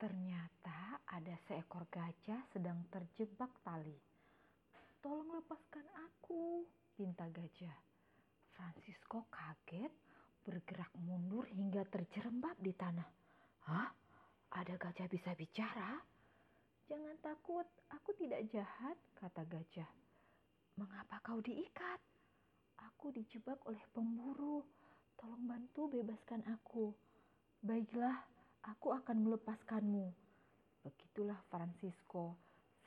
Ternyata ada seekor gajah sedang terjebak tali. Tolong lepaskan aku, pinta gajah. Francisco kaget, bergerak mundur hingga terjerembab di tanah. Hah? Ada gajah bisa bicara? Jangan takut, aku tidak jahat, kata gajah. Mengapa kau diikat? Aku dijebak oleh pemburu. Tolong bantu bebaskan aku. Baiklah, aku akan melepaskanmu. Begitulah Francisco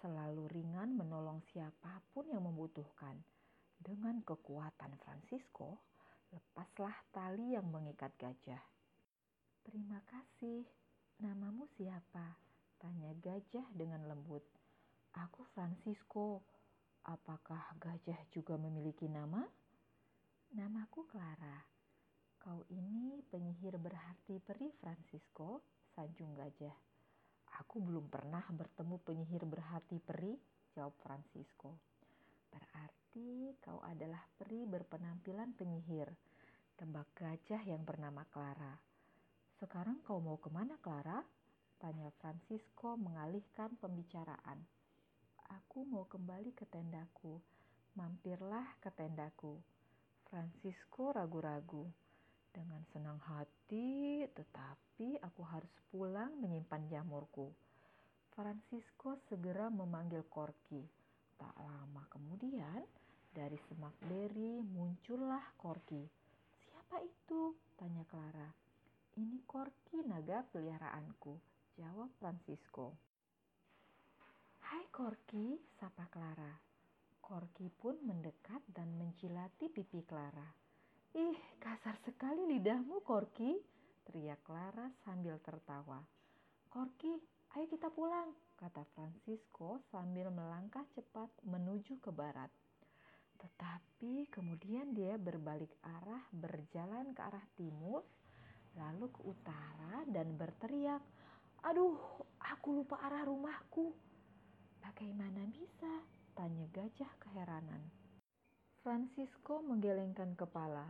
selalu ringan menolong siapa pun yang membutuhkan. Dengan kekuatan Francisco, lepaslah tali yang mengikat gajah. Terima kasih. Namamu siapa? Tanya gajah dengan lembut. Aku Francisco. Apakah gajah juga memiliki nama? Namaku Clara. Kau ini penyihir berhati peri Francisco, sanjung gajah. Aku belum pernah bertemu penyihir berhati peri, jawab Francisco. Berarti kau adalah peri berpenampilan penyihir, tebak gajah yang bernama Clara. Sekarang kau mau ke mana Clara? Tanya Francisco mengalihkan pembicaraan. Aku mau kembali ke tendaku. Mampirlah ke tendaku. Francisco ragu-ragu. Dengan senang hati, tetapi aku harus pulang menyimpan jamurku. Francisco segera memanggil Corky. Tak lama kemudian, dari semak beri muncullah Corky. Siapa itu? Tanya Clara. Ini Korki naga peliharaanku, jawab Francisco. Hai Korki, sapa Clara. Korki pun mendekat dan mencilati pipi Clara. Ih, kasar sekali lidahmu Korki, teriak Clara sambil tertawa. Korki, ayo kita pulang, kata Francisco sambil melangkah cepat menuju ke barat. Tetapi kemudian dia berbalik arah berjalan ke arah timur lalu ke utara dan berteriak, "Aduh, aku lupa arah rumahku." "Bagaimana bisa?" tanya gajah keheranan. Francisco menggelengkan kepala.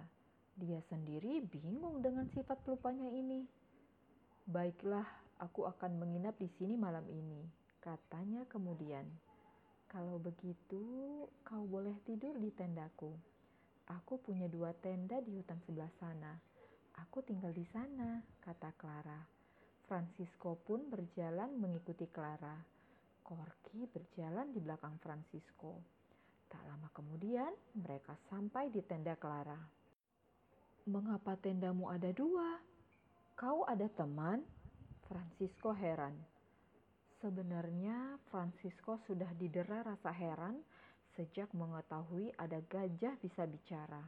Dia sendiri bingung dengan sifat pelupanya ini. "Baiklah, aku akan menginap di sini malam ini," katanya kemudian. "Kalau begitu, kau boleh tidur di tendaku. Aku punya dua tenda di hutan sebelah sana." Aku tinggal di sana, kata Clara. Francisco pun berjalan mengikuti Clara. Corky berjalan di belakang Francisco. Tak lama kemudian, mereka sampai di tenda Clara. Mengapa tendamu ada dua? Kau ada teman? Francisco heran. Sebenarnya Francisco sudah didera rasa heran sejak mengetahui ada gajah bisa bicara.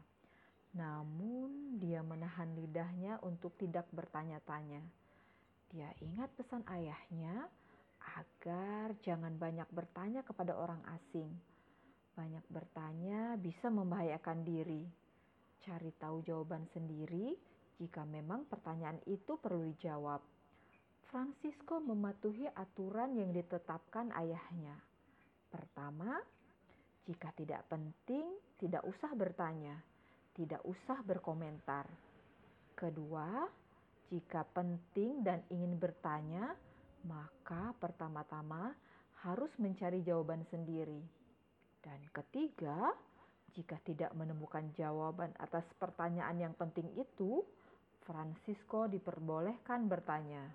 Namun dia menahan lidahnya untuk tidak bertanya-tanya. Dia ingat pesan ayahnya agar jangan banyak bertanya kepada orang asing. Banyak bertanya bisa membahayakan diri. Cari tahu jawaban sendiri jika memang pertanyaan itu perlu dijawab. Francisco mematuhi aturan yang ditetapkan ayahnya. Pertama, jika tidak penting, tidak usah bertanya tidak usah berkomentar. Kedua, jika penting dan ingin bertanya, maka pertama-tama harus mencari jawaban sendiri. Dan ketiga, jika tidak menemukan jawaban atas pertanyaan yang penting itu, Francisco diperbolehkan bertanya.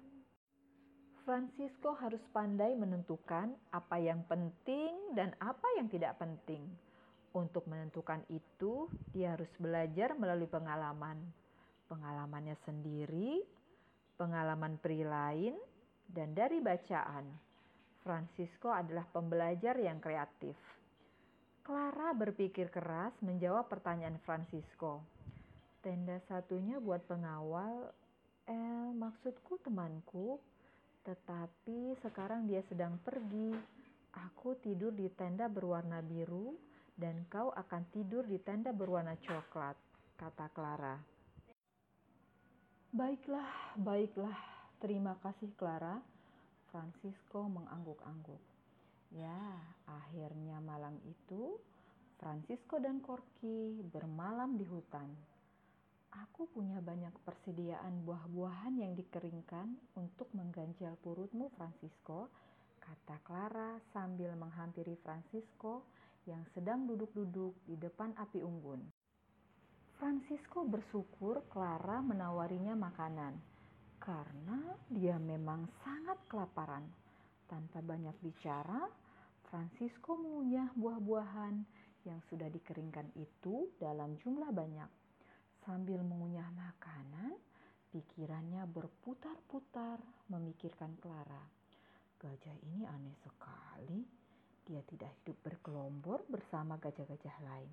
Francisco harus pandai menentukan apa yang penting dan apa yang tidak penting untuk menentukan itu, dia harus belajar melalui pengalaman. Pengalamannya sendiri, pengalaman peri lain, dan dari bacaan. Francisco adalah pembelajar yang kreatif. Clara berpikir keras menjawab pertanyaan Francisco. Tenda satunya buat pengawal, eh maksudku temanku, tetapi sekarang dia sedang pergi. Aku tidur di tenda berwarna biru dan kau akan tidur di tenda berwarna coklat, kata Clara. Baiklah, baiklah. Terima kasih Clara. Francisco mengangguk-angguk. Ya, akhirnya malam itu Francisco dan Corky bermalam di hutan. Aku punya banyak persediaan buah-buahan yang dikeringkan untuk mengganjal perutmu, Francisco, kata Clara sambil menghampiri Francisco yang sedang duduk-duduk di depan api unggun. Francisco bersyukur Clara menawarinya makanan karena dia memang sangat kelaparan. Tanpa banyak bicara, Francisco mengunyah buah-buahan yang sudah dikeringkan itu dalam jumlah banyak. Sambil mengunyah makanan, pikirannya berputar-putar memikirkan Clara. Gajah ini aneh sekali. Dia tidak hidup berkelompok bersama gajah-gajah lain.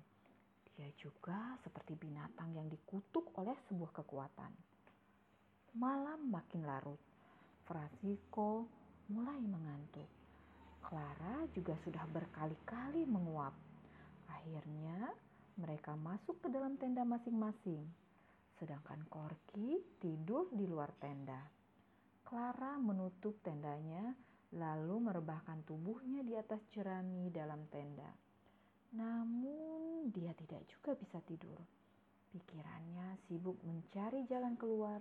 Dia juga seperti binatang yang dikutuk oleh sebuah kekuatan. Malam makin larut. Francisco mulai mengantuk. Clara juga sudah berkali-kali menguap. Akhirnya mereka masuk ke dalam tenda masing-masing, sedangkan Corky tidur di luar tenda. Clara menutup tendanya, lalu merebahkan tubuhnya di atas jerami dalam tenda. Namun, dia tidak juga bisa tidur. Pikirannya sibuk mencari jalan keluar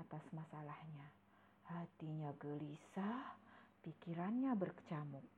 atas masalahnya. Hatinya gelisah, pikirannya berkecamuk.